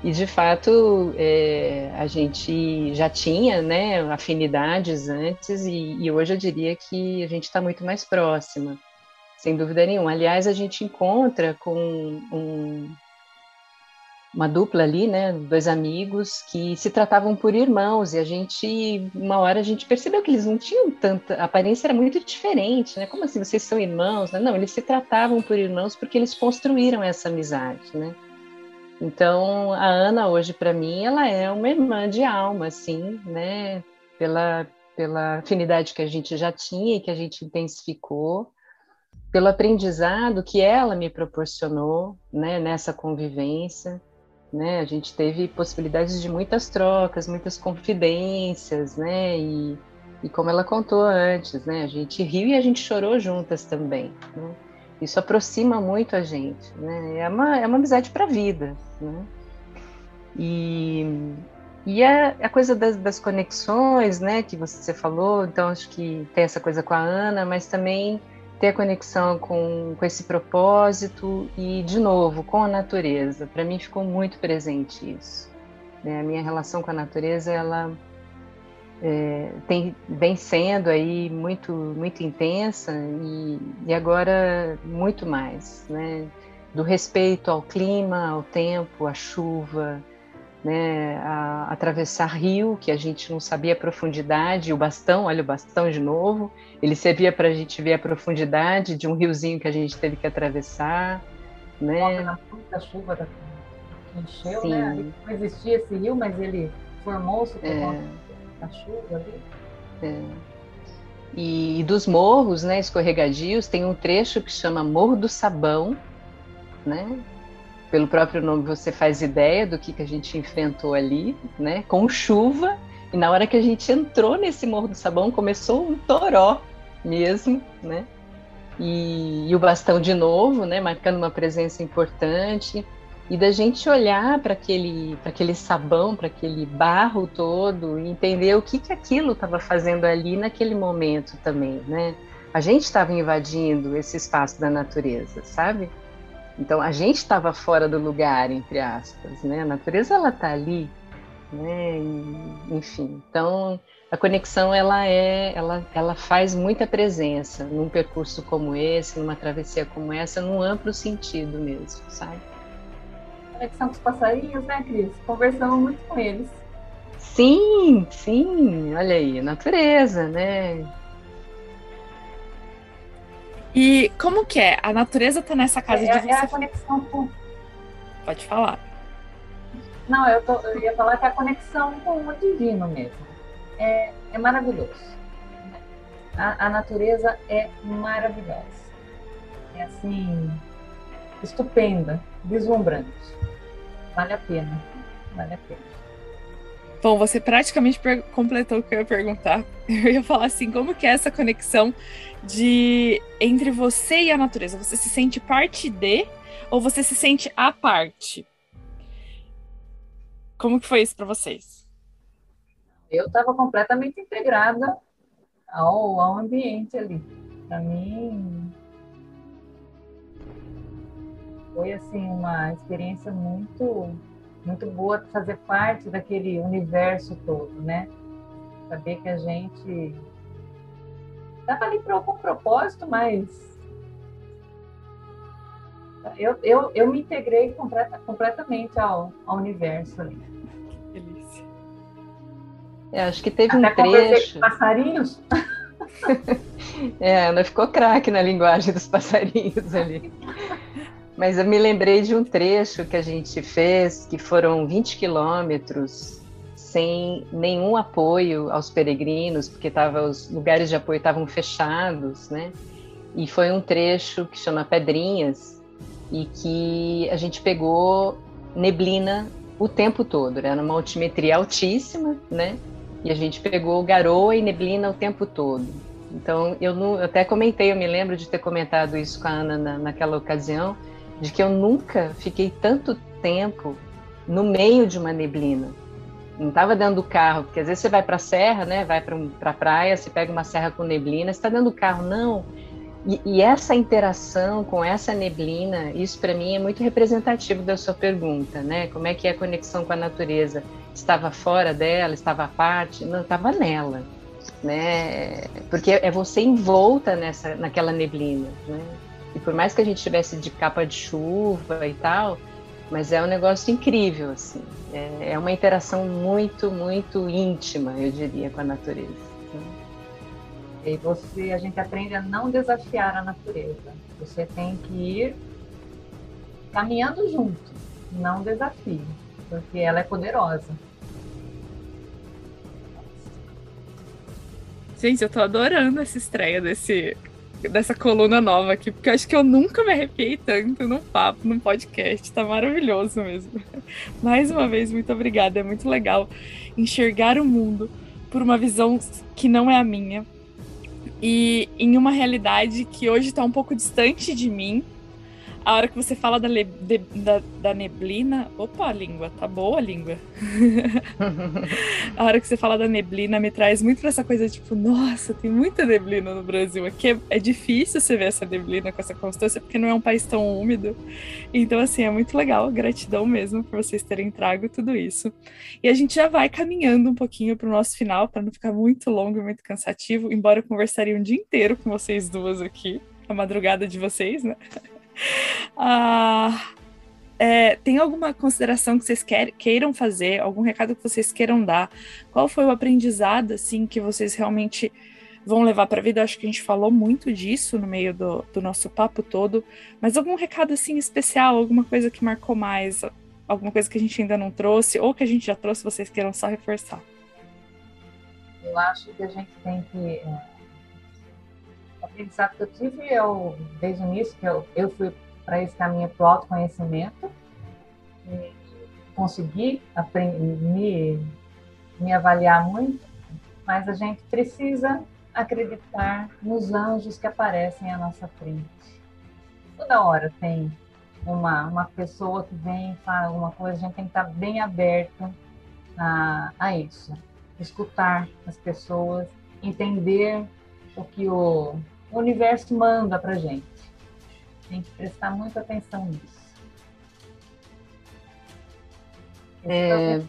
E de fato é, a gente já tinha, né, afinidades antes e, e hoje eu diria que a gente está muito mais próxima, sem dúvida nenhuma. Aliás, a gente encontra com um, uma dupla ali, né, dois amigos que se tratavam por irmãos e a gente, uma hora a gente percebeu que eles não tinham tanta, a aparência era muito diferente, né? Como assim vocês são irmãos? Não, eles se tratavam por irmãos porque eles construíram essa amizade, né? Então, a Ana hoje para mim, ela é uma irmã de alma, assim, né? Pela pela afinidade que a gente já tinha e que a gente intensificou, pelo aprendizado que ela me proporcionou, né, nessa convivência, né? A gente teve possibilidades de muitas trocas, muitas confidências, né? E, e como ela contou antes, né? A gente riu e a gente chorou juntas também, né? Isso aproxima muito a gente, né? É uma, é uma amizade para a vida, né? E, e a, a coisa das, das, conexões, né, que você falou, então acho que tem essa coisa com a Ana, mas também ter a conexão com, com esse propósito e, de novo, com a natureza. Para mim ficou muito presente isso. Né? A minha relação com a natureza, ela é, tem, vem sendo aí muito, muito intensa e, e agora muito mais, né? Do respeito ao clima, ao tempo, à chuva, né, a, atravessar rio, que a gente não sabia a profundidade, o bastão, olha o bastão de novo, ele servia para a gente ver a profundidade de um riozinho que a gente teve que atravessar, né? Na chuva da encheu, Sim. né? não existia esse rio, mas ele formou-se por é. Da chuva ali. É. E, dos morros, né, escorregadios, tem um trecho que chama Morro do Sabão, né? pelo próprio nome você faz ideia do que, que a gente enfrentou ali, né? Com chuva. E na hora que a gente entrou nesse Morro do Sabão, começou um toró mesmo, né? E, e o bastão de novo, né? Marcando uma presença importante. E da gente olhar para aquele, aquele sabão, para aquele barro todo e entender o que, que aquilo estava fazendo ali naquele momento também, né? A gente estava invadindo esse espaço da natureza, sabe? Então a gente estava fora do lugar, entre aspas, né? A natureza ela está ali, né? E, enfim, então a conexão ela é, ela, ela faz muita presença num percurso como esse, numa travessia como essa, num amplo sentido mesmo, sabe? Conexão com os passarinhos, né, Cris? Conversamos muito com eles. Sim, sim, olha aí, natureza, né? E como que é? A natureza tá nessa casa é, de você. É a conexão com. Pode falar. Não, eu, tô, eu ia falar que é a conexão com o divino mesmo. É, é maravilhoso. A, a natureza é maravilhosa. É assim, estupenda, deslumbrante. Vale a pena. Vale a pena. Bom, você praticamente completou o que eu ia perguntar. Eu ia falar assim, como que é essa conexão de entre você e a natureza? Você se sente parte de ou você se sente a parte? Como que foi isso para vocês? Eu estava completamente integrada ao, ao ambiente ali. Para mim foi assim uma experiência muito muito boa fazer parte daquele universo todo, né? Saber que a gente estava ali para algum propósito, mas eu, eu, eu me integrei completa, completamente ao, ao universo ali. Que delícia. É, acho que teve Até um trecho. Com passarinhos. é, Ana ficou craque na linguagem dos passarinhos ali. Mas eu me lembrei de um trecho que a gente fez, que foram 20 quilômetros sem nenhum apoio aos peregrinos, porque tava, os lugares de apoio estavam fechados, né? E foi um trecho que chama Pedrinhas e que a gente pegou neblina o tempo todo, era uma altimetria altíssima, né? E a gente pegou garoa e neblina o tempo todo. Então, eu, não, eu até comentei, eu me lembro de ter comentado isso com a Ana na, naquela ocasião, de que eu nunca fiquei tanto tempo no meio de uma neblina. Não estava dentro do carro, porque às vezes você vai para a serra, né? Vai para um, a praia, você pega uma serra com neblina, você está dentro do carro. Não. E, e, essa interação com essa neblina, isso para mim é muito representativo da sua pergunta, né? Como é que é a conexão com a natureza? Estava fora dela, estava à parte? Não, estava nela, né? Porque é você envolta nessa, naquela neblina, né? E por mais que a gente tivesse de capa de chuva e tal, mas é um negócio incrível, assim. É, é uma interação muito, muito íntima, eu diria, com a natureza. E você, a gente aprende a não desafiar a natureza. Você tem que ir caminhando junto, não desafie, porque ela é poderosa. Gente, eu tô adorando essa estreia desse, dessa coluna nova aqui, porque eu acho que eu nunca me arrepiei tanto num papo, num podcast. Tá maravilhoso mesmo. Mais uma vez, muito obrigada. É muito legal enxergar o mundo por uma visão que não é a minha e em uma realidade que hoje está um pouco distante de mim, a hora que você fala da, de, da, da, neblina. Opa, língua, tá boa a língua. a hora que você fala da neblina me traz muito pra essa coisa tipo, nossa, tem muita neblina no Brasil. Aqui é, é difícil você ver essa neblina com essa constância, porque não é um país tão úmido. Então, assim, é muito legal. Gratidão mesmo por vocês terem trago tudo isso. E a gente já vai caminhando um pouquinho pro nosso final, para não ficar muito longo e muito cansativo, embora eu conversaria um dia inteiro com vocês duas aqui, a madrugada de vocês, né? Ah, é, tem alguma consideração que vocês quer, queiram fazer, algum recado que vocês queiram dar? Qual foi o aprendizado assim que vocês realmente vão levar para a vida? Acho que a gente falou muito disso no meio do, do nosso papo todo, mas algum recado assim especial, alguma coisa que marcou mais, alguma coisa que a gente ainda não trouxe ou que a gente já trouxe, vocês queiram só reforçar? Eu acho que a gente tem que é aprendizado que eu tive eu, desde o início, que eu, eu fui para esse caminho para o autoconhecimento, e consegui aprender, me, me avaliar muito, mas a gente precisa acreditar nos anjos que aparecem à nossa frente. Toda hora tem uma, uma pessoa que vem e fala alguma coisa, a gente tem que estar bem aberto a, a isso. Escutar as pessoas, entender o que o, o universo manda para gente. Tem que prestar muita atenção nisso. É...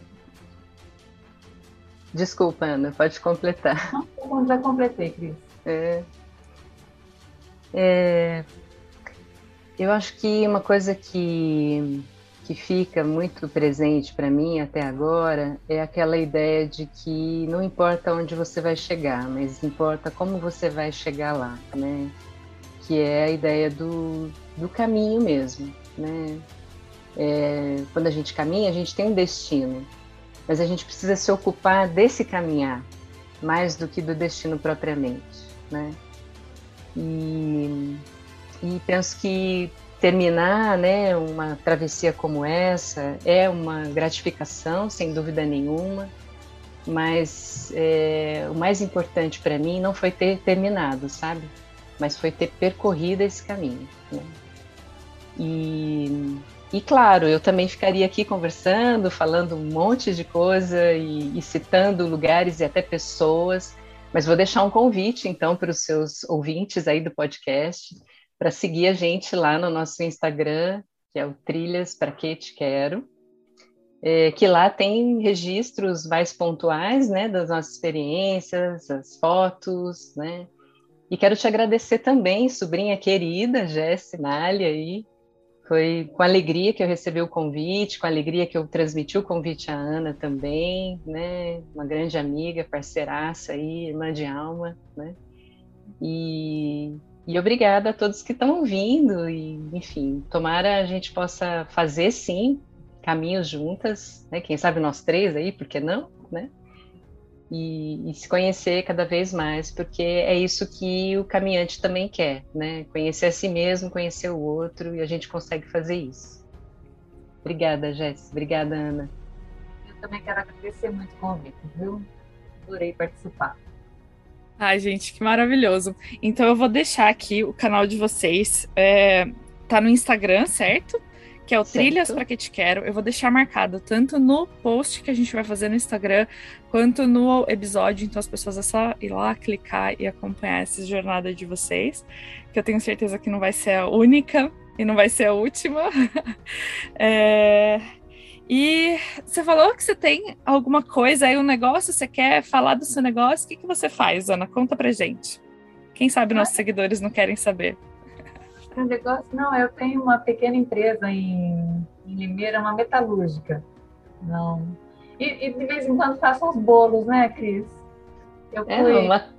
Desculpa, Ana, pode completar. Não, já completei, Cris. É... É... Eu acho que uma coisa que que fica muito presente para mim até agora é aquela ideia de que não importa onde você vai chegar, mas importa como você vai chegar lá, né? Que é a ideia do, do caminho mesmo, né? É, quando a gente caminha, a gente tem um destino, mas a gente precisa se ocupar desse caminhar mais do que do destino propriamente, né? E, e penso que terminar né, uma travessia como essa é uma gratificação, sem dúvida nenhuma, mas é, o mais importante para mim não foi ter terminado, sabe? Mas foi ter percorrido esse caminho. Né? E, e claro, eu também ficaria aqui conversando, falando um monte de coisa e, e citando lugares e até pessoas, mas vou deixar um convite então para os seus ouvintes aí do podcast para seguir a gente lá no nosso Instagram, que é o Trilhas para Que Te Quero, é, que lá tem registros mais pontuais, né, das nossas experiências, as fotos, né, e quero te agradecer também, sobrinha querida, Jess Nália aí, foi com alegria que eu recebi o convite, com alegria que eu transmiti o convite à Ana também, né? Uma grande amiga, parceiraça aí, irmã de alma, né? E e obrigada a todos que estão ouvindo e, enfim, tomara a gente possa fazer sim caminhos juntas, né? Quem sabe nós três aí, por que não, né? E, e, se conhecer cada vez mais, porque é isso que o caminhante também quer, né? Conhecer a si mesmo, conhecer o outro, e a gente consegue fazer isso. Obrigada, Jéssica. Obrigada, Ana. Eu também quero agradecer muito o convite, viu? Adorei participar. Ai, gente, que maravilhoso. Então eu vou deixar aqui o canal de vocês. É, tá no Instagram, certo? Que é o certo. Trilhas para que te quero. Eu vou deixar marcado tanto no post que a gente vai fazer no Instagram, quanto no episódio. Então as pessoas é só ir lá, clicar e acompanhar essa jornada de vocês. Que eu tenho certeza que não vai ser a única e não vai ser a última. é, e você falou que você tem alguma coisa aí, um negócio, você quer falar do seu negócio, o que, que você faz, Ana? Conta pra gente. Quem sabe nossos seguidores não querem saber. Um negócio, não, eu tenho uma pequena empresa em, em Limeira, uma metalúrgica. Não. E, e, de vez em quando faço uns bolos, né, Cris? Eu é, fui... É, uma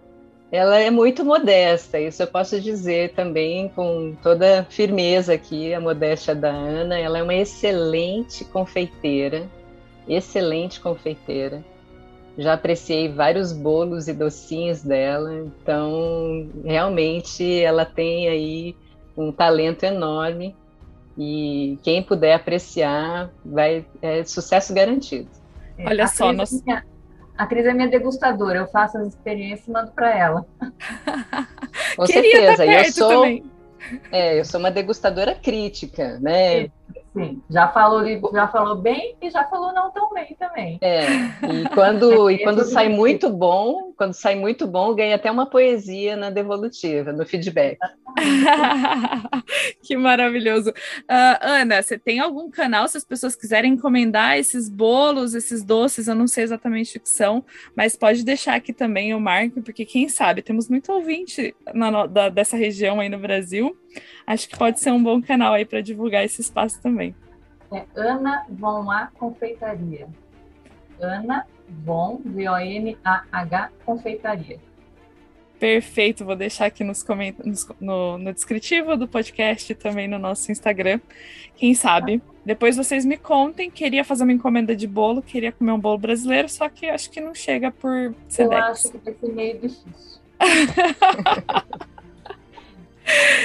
ela é muito modesta, isso eu posso dizer também com toda firmeza aqui, a modéstia da Ana. Ela é uma excelente confeiteira, excelente confeiteira. já apreciei vários bolos e docinhos dela, então realmente ela tem aí um talento enorme e quem puder apreciar vai é sucesso garantido. Olha a só, nós... é a Cris é minha degustadora, eu faço as experiências e mando para ela. Com Queria certeza, estar eu sou, também. é, eu sou uma degustadora crítica, né? Sim, já falou, já falou bem e já falou não tão bem também. É, e quando, e quando sai muito bom, quando sai muito bom, ganha até uma poesia na devolutiva, no feedback. que maravilhoso. Ah, Ana, você tem algum canal se as pessoas quiserem encomendar esses bolos, esses doces? Eu não sei exatamente o que são, mas pode deixar aqui também o marco, porque quem sabe, temos muito ouvinte na da- dessa região aí no Brasil. Acho que pode ser um bom canal aí para divulgar esse espaço também. É Ana Von A Confeitaria. Ana Von, V-O-N-A-H Confeitaria. Perfeito, vou deixar aqui nos comentários, no, no descritivo do podcast e também no nosso Instagram. Quem sabe? Depois vocês me contem. Queria fazer uma encomenda de bolo, queria comer um bolo brasileiro, só que acho que não chega por Eu acho que vai ser meio difícil.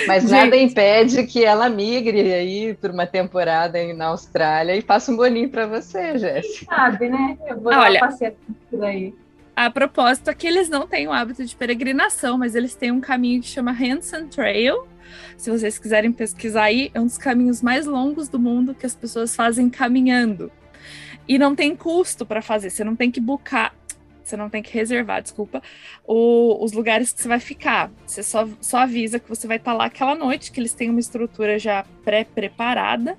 Mas Gente. nada impede que ela migre aí por uma temporada aí na Austrália e faça um bolinho para você, Jéssica. Sabe, né? Eu vou Ah, dar olha. passeada por aí. A propósito, aqui eles não têm o hábito de peregrinação, mas eles têm um caminho que chama Hanson Trail. Se vocês quiserem pesquisar aí, é um dos caminhos mais longos do mundo que as pessoas fazem caminhando. E não tem custo para fazer, você não tem que buscar, você não tem que reservar, desculpa, o- os lugares que você vai ficar. Você só, só avisa que você vai estar lá aquela noite, que eles têm uma estrutura já pré-preparada.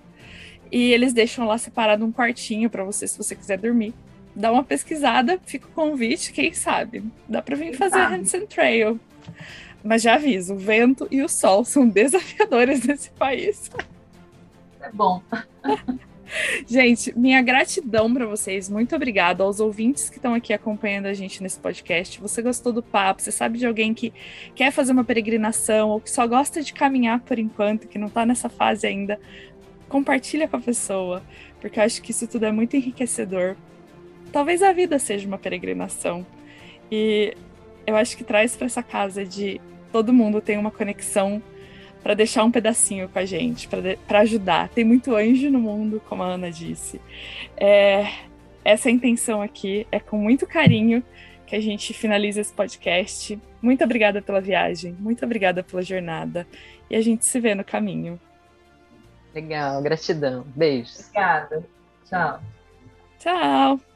E eles deixam lá separado um quartinho para você, se você quiser dormir dá uma pesquisada, fica o convite, quem sabe? Dá para vir Quem fazer sabe? Hansen Trail. Mas já aviso, o vento e o sol são desafiadores nesse país. É bom. Gente, minha gratidão para vocês. Muito obrigada aos ouvintes que estão aqui acompanhando a gente nesse podcast. Você gostou do papo? Você sabe de alguém que quer fazer uma peregrinação ou que só gosta de caminhar por enquanto, que não está nessa fase ainda? Compartilha com a pessoa, porque eu acho que isso tudo é muito enriquecedor. Talvez a vida seja uma peregrinação. E eu acho que traz para essa casa de todo mundo tem uma conexão para deixar um pedacinho com a gente, para ajudar. Tem muito anjo no mundo, como a Ana disse. É, essa é a intenção aqui, é com muito carinho que a gente finaliza esse podcast. Muito obrigada pela viagem, muito obrigada pela jornada. E a gente se vê no caminho. Legal, gratidão. Beijos. Obrigada. Tchau. Tchau!